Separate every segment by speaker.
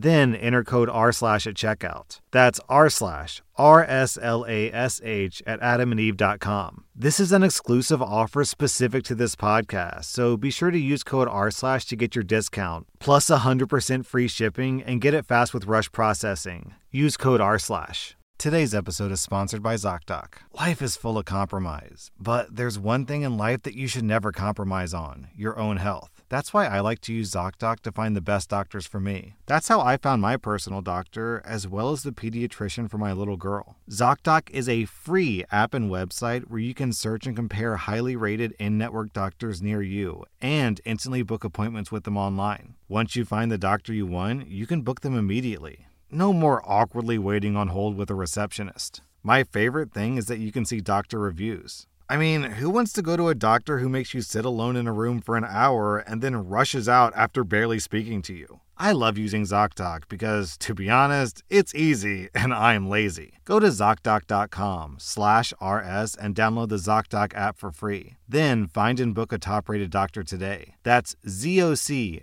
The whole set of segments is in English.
Speaker 1: Then enter code R slash at checkout. That's R slash R S L A S H at adamandeve.com. This is an exclusive offer specific to this podcast, so be sure to use code R slash to get your discount, plus 100% free shipping, and get it fast with rush processing. Use code R slash. Today's episode is sponsored by ZocDoc. Life is full of compromise, but there's one thing in life that you should never compromise on your own health. That's why I like to use ZocDoc to find the best doctors for me. That's how I found my personal doctor, as well as the pediatrician for my little girl. ZocDoc is a free app and website where you can search and compare highly rated in network doctors near you and instantly book appointments with them online. Once you find the doctor you want, you can book them immediately. No more awkwardly waiting on hold with a receptionist. My favorite thing is that you can see doctor reviews. I mean, who wants to go to a doctor who makes you sit alone in a room for an hour and then rushes out after barely speaking to you? I love using ZocDoc because, to be honest, it's easy and I'm lazy. Go to ZocDoc.com slash RS and download the ZocDoc app for free. Then find and book a top-rated doctor today. That's ZocDoc.com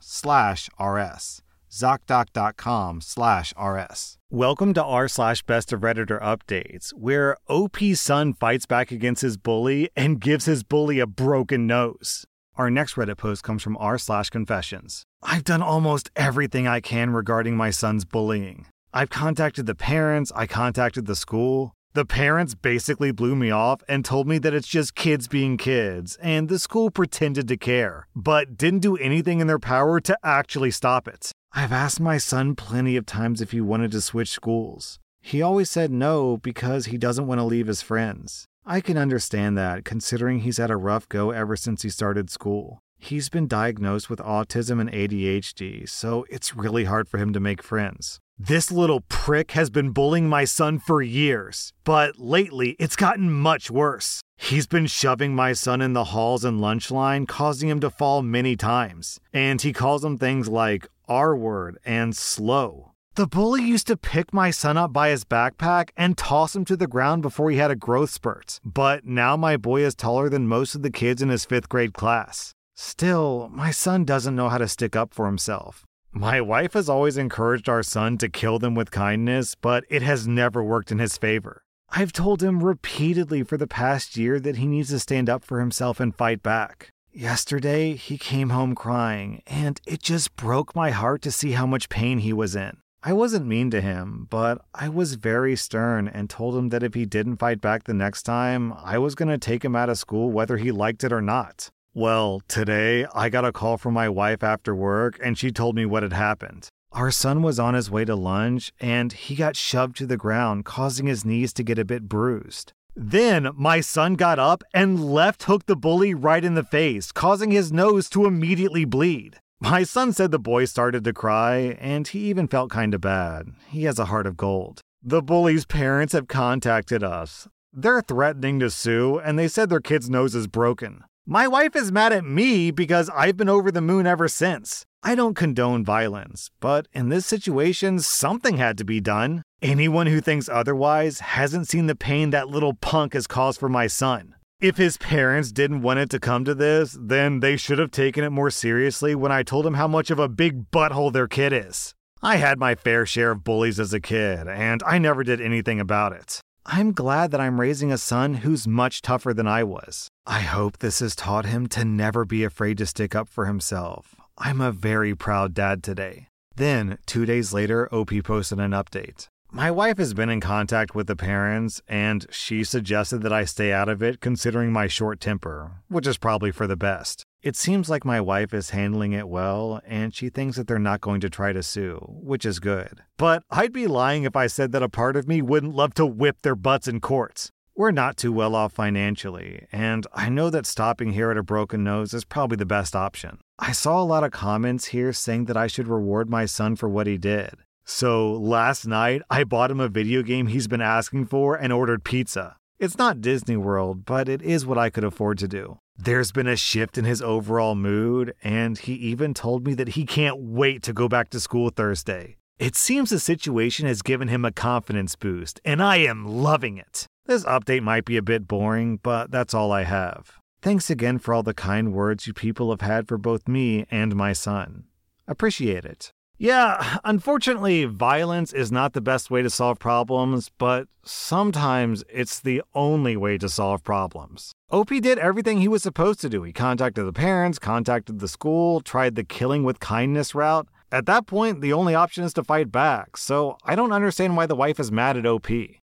Speaker 1: slash RS. ZocDoc.com slash RS. Welcome to r slash best of Redditor updates, where OP's son fights back against his bully and gives his bully a broken nose. Our next Reddit post comes from r slash confessions. I've done almost everything I can regarding my son's bullying. I've contacted the parents, I contacted the school. The parents basically blew me off and told me that it's just kids being kids, and the school pretended to care, but didn't do anything in their power to actually stop it. I've asked my son plenty of times if he wanted to switch schools. He always said no because he doesn't want to leave his friends. I can understand that, considering he's had a rough go ever since he started school. He's been diagnosed with autism and ADHD, so it's really hard for him to make friends. This little prick has been bullying my son for years, but lately it's gotten much worse. He's been shoving my son in the halls and lunch line, causing him to fall many times. And he calls him things like R word and slow. The bully used to pick my son up by his backpack and toss him to the ground before he had a growth spurt. But now my boy is taller than most of the kids in his fifth grade class. Still, my son doesn't know how to stick up for himself. My wife has always encouraged our son to kill them with kindness, but it has never worked in his favor. I've told him repeatedly for the past year that he needs to stand up for himself and fight back. Yesterday, he came home crying, and it just broke my heart to see how much pain he was in. I wasn't mean to him, but I was very stern and told him that if he didn't fight back the next time, I was going to take him out of school whether he liked it or not. Well, today I got a call from my wife after work and she told me what had happened. Our son was on his way to lunch and he got shoved to the ground, causing his knees to get a bit bruised. Then my son got up and left hooked the bully right in the face, causing his nose to immediately bleed. My son said the boy started to cry, and he even felt kinda bad. He has a heart of gold. The bully's parents have contacted us. They're threatening to sue, and they said their kid's nose is broken. My wife is mad at me because I've been over the moon ever since. I don't condone violence, but in this situation, something had to be done. Anyone who thinks otherwise hasn't seen the pain that little punk has caused for my son. If his parents didn't want it to come to this, then they should have taken it more seriously when I told them how much of a big butthole their kid is. I had my fair share of bullies as a kid, and I never did anything about it. I'm glad that I'm raising a son who's much tougher than I was. I hope this has taught him to never be afraid to stick up for himself. I'm a very proud dad today. Then, two days later, OP posted an update. My wife has been in contact with the parents, and she suggested that I stay out of it considering my short temper, which is probably for the best. It seems like my wife is handling it well, and she thinks that they're not going to try to sue, which is good. But I'd be lying if I said that a part of me wouldn't love to whip their butts in courts. We're not too well off financially, and I know that stopping here at a broken nose is probably the best option. I saw a lot of comments here saying that I should reward my son for what he did. So last night, I bought him a video game he's been asking for and ordered pizza. It's not Disney World, but it is what I could afford to do. There's been a shift in his overall mood, and he even told me that he can't wait to go back to school Thursday. It seems the situation has given him a confidence boost, and I am loving it. This update might be a bit boring, but that's all I have. Thanks again for all the kind words you people have had for both me and my son. Appreciate it. Yeah, unfortunately, violence is not the best way to solve problems, but sometimes it's the only way to solve problems. OP did everything he was supposed to do. He contacted the parents, contacted the school, tried the killing with kindness route. At that point, the only option is to fight back, so I don't understand why the wife is mad at OP.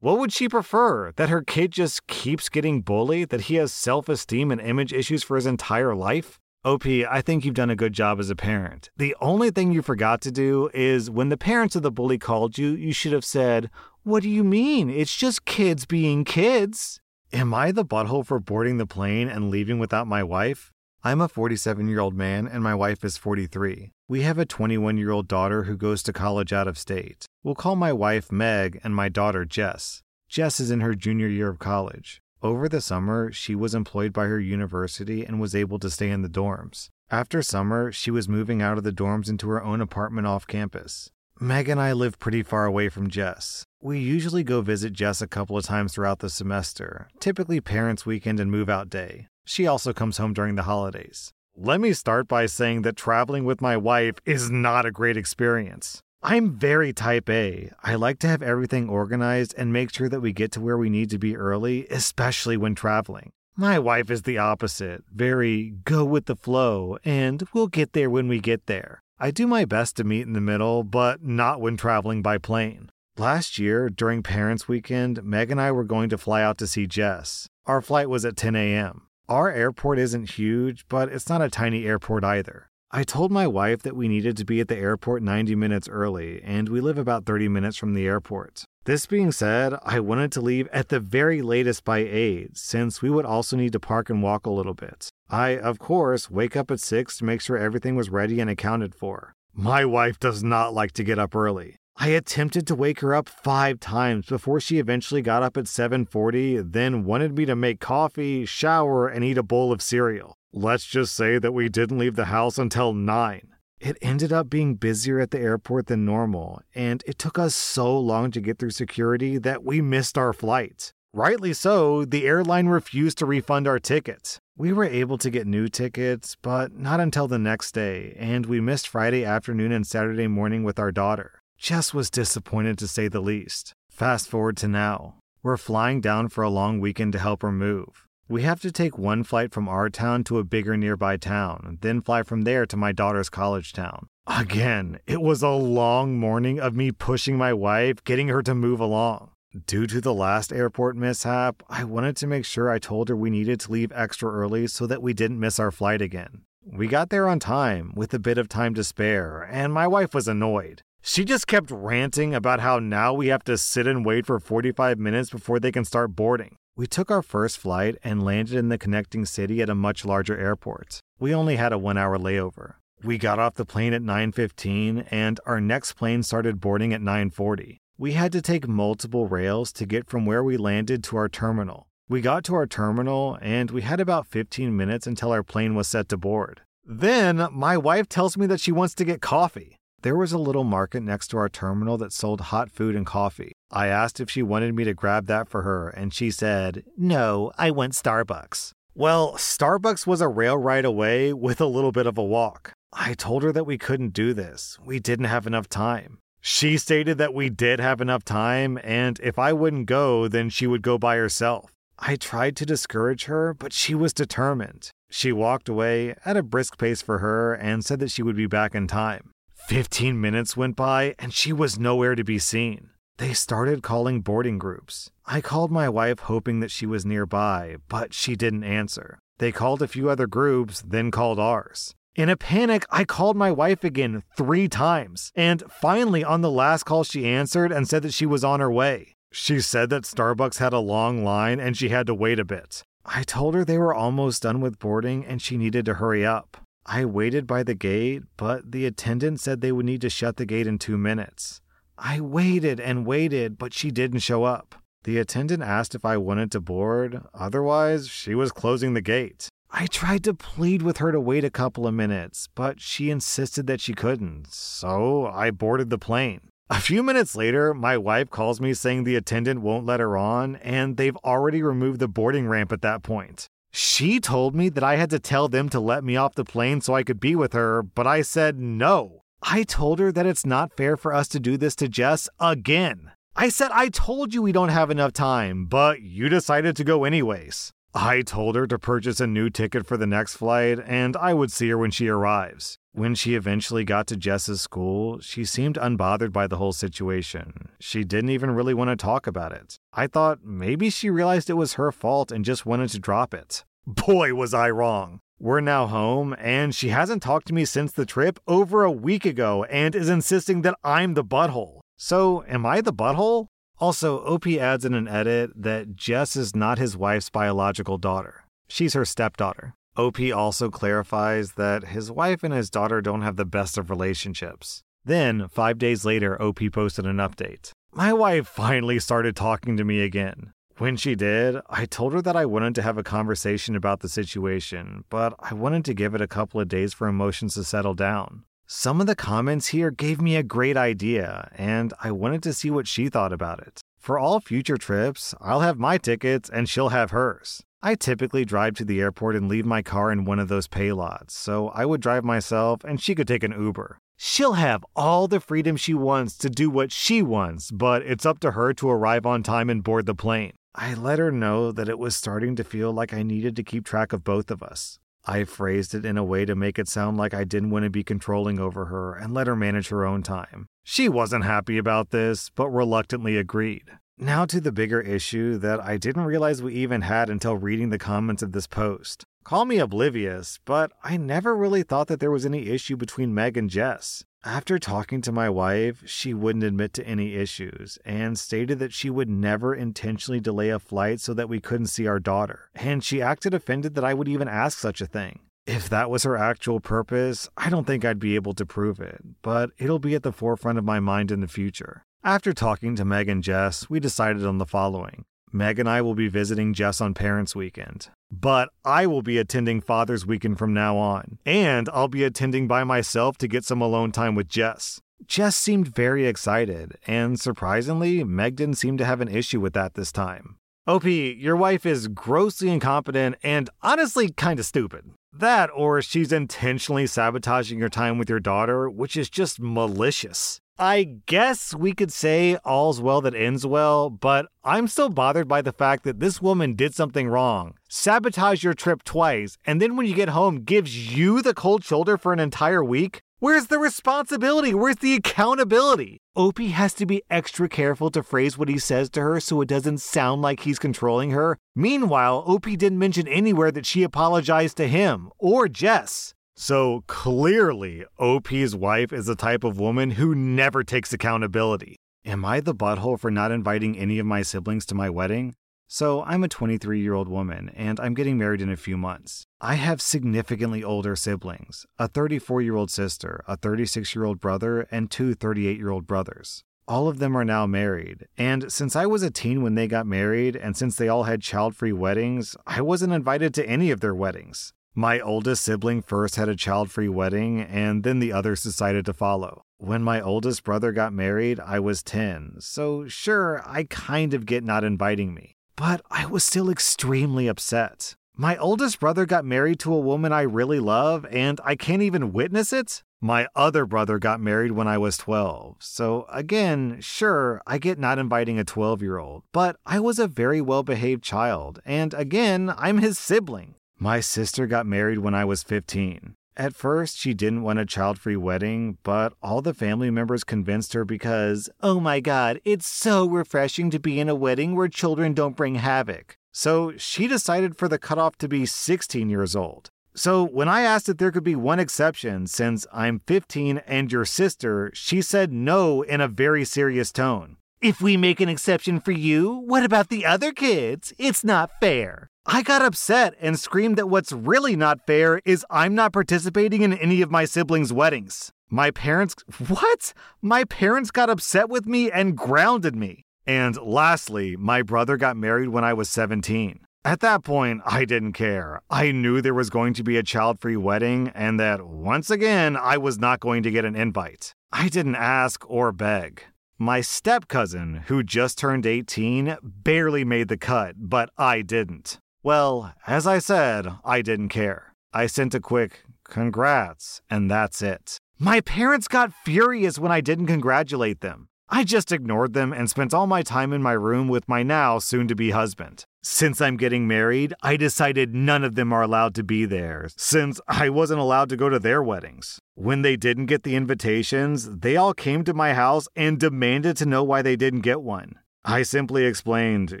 Speaker 1: What would she prefer? That her kid just keeps getting bullied? That he has self esteem and image issues for his entire life? OP, I think you've done a good job as a parent. The only thing you forgot to do is when the parents of the bully called you, you should have said, What do you mean? It's just kids being kids. Am I the butthole for boarding the plane and leaving without my wife? I'm a 47 year old man and my wife is 43. We have a 21 year old daughter who goes to college out of state. We'll call my wife Meg and my daughter Jess. Jess is in her junior year of college. Over the summer, she was employed by her university and was able to stay in the dorms. After summer, she was moving out of the dorms into her own apartment off campus. Meg and I live pretty far away from Jess. We usually go visit Jess a couple of times throughout the semester, typically parents' weekend and move out day. She also comes home during the holidays. Let me start by saying that traveling with my wife is not a great experience. I'm very type A. I like to have everything organized and make sure that we get to where we need to be early, especially when traveling. My wife is the opposite, very go with the flow, and we'll get there when we get there. I do my best to meet in the middle, but not when traveling by plane. Last year, during Parents' Weekend, Meg and I were going to fly out to see Jess. Our flight was at 10 a.m. Our airport isn't huge, but it's not a tiny airport either. I told my wife that we needed to be at the airport 90 minutes early, and we live about 30 minutes from the airport. This being said, I wanted to leave at the very latest by 8, since we would also need to park and walk a little bit. I, of course, wake up at 6 to make sure everything was ready and accounted for. My wife does not like to get up early. I attempted to wake her up 5 times before she eventually got up at 7:40, then wanted me to make coffee, shower, and eat a bowl of cereal. Let's just say that we didn't leave the house until 9. It ended up being busier at the airport than normal, and it took us so long to get through security that we missed our flight. Rightly so, the airline refused to refund our tickets. We were able to get new tickets, but not until the next day, and we missed Friday afternoon and Saturday morning with our daughter. Jess was disappointed to say the least. Fast forward to now. We're flying down for a long weekend to help her move. We have to take one flight from our town to a bigger nearby town, then fly from there to my daughter's college town. Again, it was a long morning of me pushing my wife, getting her to move along. Due to the last airport mishap, I wanted to make sure I told her we needed to leave extra early so that we didn't miss our flight again. We got there on time, with a bit of time to spare, and my wife was annoyed. She just kept ranting about how now we have to sit and wait for 45 minutes before they can start boarding. We took our first flight and landed in the connecting city at a much larger airport. We only had a 1-hour layover. We got off the plane at 9:15 and our next plane started boarding at 9:40. We had to take multiple rails to get from where we landed to our terminal. We got to our terminal and we had about 15 minutes until our plane was set to board. Then my wife tells me that she wants to get coffee. There was a little market next to our terminal that sold hot food and coffee. I asked if she wanted me to grab that for her, and she said, No, I want Starbucks. Well, Starbucks was a rail ride away with a little bit of a walk. I told her that we couldn't do this. We didn't have enough time. She stated that we did have enough time, and if I wouldn't go, then she would go by herself. I tried to discourage her, but she was determined. She walked away at a brisk pace for her and said that she would be back in time. Fifteen minutes went by and she was nowhere to be seen. They started calling boarding groups. I called my wife hoping that she was nearby, but she didn't answer. They called a few other groups, then called ours. In a panic, I called my wife again three times, and finally, on the last call, she answered and said that she was on her way. She said that Starbucks had a long line and she had to wait a bit. I told her they were almost done with boarding and she needed to hurry up. I waited by the gate, but the attendant said they would need to shut the gate in two minutes. I waited and waited, but she didn't show up. The attendant asked if I wanted to board, otherwise, she was closing the gate. I tried to plead with her to wait a couple of minutes, but she insisted that she couldn't, so I boarded the plane. A few minutes later, my wife calls me saying the attendant won't let her on, and they've already removed the boarding ramp at that point. She told me that I had to tell them to let me off the plane so I could be with her, but I said no. I told her that it's not fair for us to do this to Jess again. I said, I told you we don't have enough time, but you decided to go anyways. I told her to purchase a new ticket for the next flight, and I would see her when she arrives. When she eventually got to Jess's school, she seemed unbothered by the whole situation. She didn't even really want to talk about it. I thought maybe she realized it was her fault and just wanted to drop it. Boy, was I wrong. We're now home, and she hasn't talked to me since the trip over a week ago and is insisting that I'm the butthole. So, am I the butthole? Also, OP adds in an edit that Jess is not his wife's biological daughter. She's her stepdaughter. OP also clarifies that his wife and his daughter don't have the best of relationships. Then, five days later, OP posted an update. My wife finally started talking to me again. When she did, I told her that I wanted to have a conversation about the situation, but I wanted to give it a couple of days for emotions to settle down. Some of the comments here gave me a great idea, and I wanted to see what she thought about it. For all future trips, I'll have my tickets and she'll have hers. I typically drive to the airport and leave my car in one of those pay lots, so I would drive myself and she could take an Uber. She'll have all the freedom she wants to do what she wants, but it's up to her to arrive on time and board the plane. I let her know that it was starting to feel like I needed to keep track of both of us. I phrased it in a way to make it sound like I didn't want to be controlling over her and let her manage her own time. She wasn't happy about this, but reluctantly agreed. Now to the bigger issue that I didn't realize we even had until reading the comments of this post. Call me oblivious, but I never really thought that there was any issue between Meg and Jess. After talking to my wife, she wouldn't admit to any issues and stated that she would never intentionally delay a flight so that we couldn't see our daughter. And she acted offended that I would even ask such a thing. If that was her actual purpose, I don't think I'd be able to prove it, but it'll be at the forefront of my mind in the future. After talking to Meg and Jess, we decided on the following. Meg and I will be visiting Jess on Parents Weekend, but I will be attending Father's Weekend from now on, and I'll be attending by myself to get some alone time with Jess. Jess seemed very excited, and surprisingly, Meg didn't seem to have an issue with that this time. OP, your wife is grossly incompetent and honestly kind of stupid. That, or she's intentionally sabotaging your time with your daughter, which is just malicious. I guess we could say all's well that ends well, but I'm still bothered by the fact that this woman did something wrong. Sabotage your trip twice, and then when you get home gives you the cold shoulder for an entire week? Where's the responsibility? Where's the accountability? OP has to be extra careful to phrase what he says to her so it doesn't sound like he's controlling her. Meanwhile, OP didn't mention anywhere that she apologized to him or Jess. So clearly, OP's wife is the type of woman who never takes accountability. Am I the butthole for not inviting any of my siblings to my wedding? So, I'm a 23 year old woman and I'm getting married in a few months. I have significantly older siblings a 34 year old sister, a 36 year old brother, and two 38 year old brothers. All of them are now married, and since I was a teen when they got married, and since they all had child free weddings, I wasn't invited to any of their weddings. My oldest sibling first had a child free wedding, and then the others decided to follow. When my oldest brother got married, I was 10, so sure, I kind of get not inviting me. But I was still extremely upset. My oldest brother got married to a woman I really love, and I can't even witness it? My other brother got married when I was 12, so again, sure, I get not inviting a 12 year old, but I was a very well behaved child, and again, I'm his sibling. My sister got married when I was 15. At first, she didn't want a child free wedding, but all the family members convinced her because, oh my god, it's so refreshing to be in a wedding where children don't bring havoc. So she decided for the cutoff to be 16 years old. So when I asked if there could be one exception, since I'm 15 and your sister, she said no in a very serious tone. If we make an exception for you, what about the other kids? It's not fair. I got upset and screamed that what's really not fair is I'm not participating in any of my siblings' weddings. My parents, what? My parents got upset with me and grounded me. And lastly, my brother got married when I was 17. At that point, I didn't care. I knew there was going to be a child free wedding and that once again, I was not going to get an invite. I didn't ask or beg. My step cousin, who just turned 18, barely made the cut, but I didn't. Well, as I said, I didn't care. I sent a quick congrats, and that's it. My parents got furious when I didn't congratulate them. I just ignored them and spent all my time in my room with my now soon to be husband. Since I'm getting married, I decided none of them are allowed to be there, since I wasn't allowed to go to their weddings. When they didn't get the invitations, they all came to my house and demanded to know why they didn't get one. I simply explained,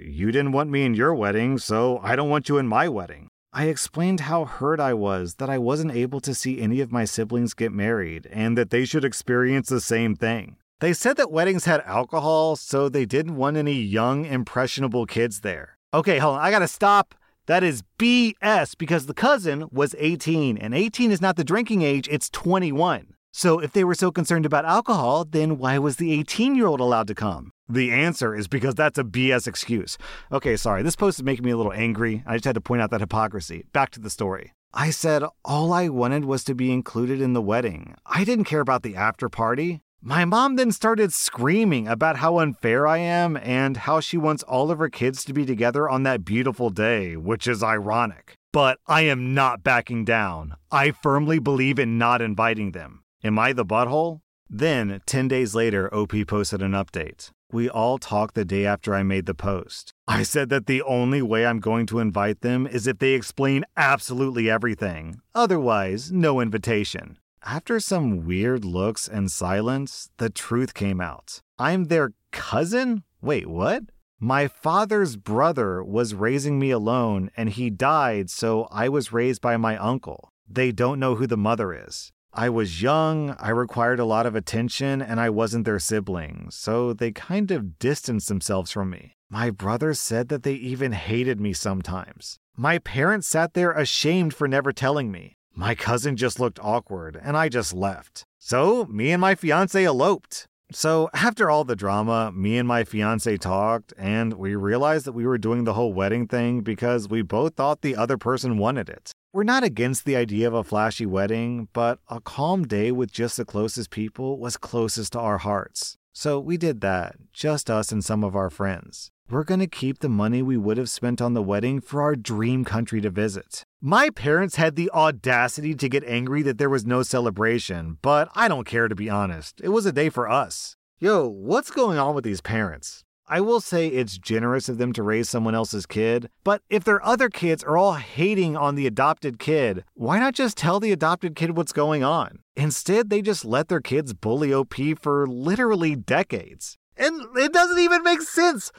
Speaker 1: You didn't want me in your wedding, so I don't want you in my wedding. I explained how hurt I was that I wasn't able to see any of my siblings get married and that they should experience the same thing. They said that weddings had alcohol, so they didn't want any young, impressionable kids there. Okay, hold on, I gotta stop. That is BS because the cousin was 18, and 18 is not the drinking age, it's 21. So if they were so concerned about alcohol, then why was the 18 year old allowed to come? The answer is because that's a BS excuse. Okay, sorry, this post is making me a little angry. I just had to point out that hypocrisy. Back to the story. I said all I wanted was to be included in the wedding. I didn't care about the after party. My mom then started screaming about how unfair I am and how she wants all of her kids to be together on that beautiful day, which is ironic. But I am not backing down. I firmly believe in not inviting them. Am I the butthole? Then, 10 days later, OP posted an update. We all talked the day after I made the post. I said that the only way I'm going to invite them is if they explain absolutely everything. Otherwise, no invitation. After some weird looks and silence, the truth came out. I'm their cousin? Wait, what? My father's brother was raising me alone and he died, so I was raised by my uncle. They don't know who the mother is. I was young, I required a lot of attention, and I wasn't their sibling, so they kind of distanced themselves from me. My brother said that they even hated me sometimes. My parents sat there ashamed for never telling me. My cousin just looked awkward, and I just left. So, me and my fiance eloped. So, after all the drama, me and my fiance talked, and we realized that we were doing the whole wedding thing because we both thought the other person wanted it. We're not against the idea of a flashy wedding, but a calm day with just the closest people was closest to our hearts. So we did that, just us and some of our friends. We're going to keep the money we would have spent on the wedding for our dream country to visit. My parents had the audacity to get angry that there was no celebration, but I don't care to be honest. It was a day for us. Yo, what's going on with these parents? I will say it's generous of them to raise someone else's kid, but if their other kids are all hating on the adopted kid, why not just tell the adopted kid what's going on? Instead, they just let their kids bully OP for literally decades. And it doesn't even make sense.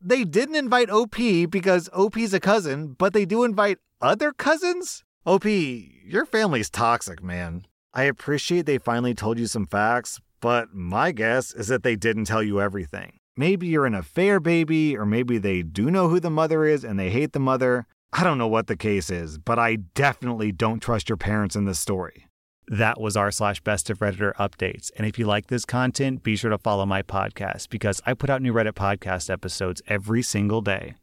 Speaker 1: They didn't invite OP because OP's a cousin, but they do invite other cousins? OP, your family's toxic, man. I appreciate they finally told you some facts, but my guess is that they didn't tell you everything. Maybe you're an affair baby, or maybe they do know who the mother is and they hate the mother. I don't know what the case is, but I definitely don't trust your parents in this story. That was r slash best of Redditor updates. And if you like this content, be sure to follow my podcast because I put out new Reddit podcast episodes every single day.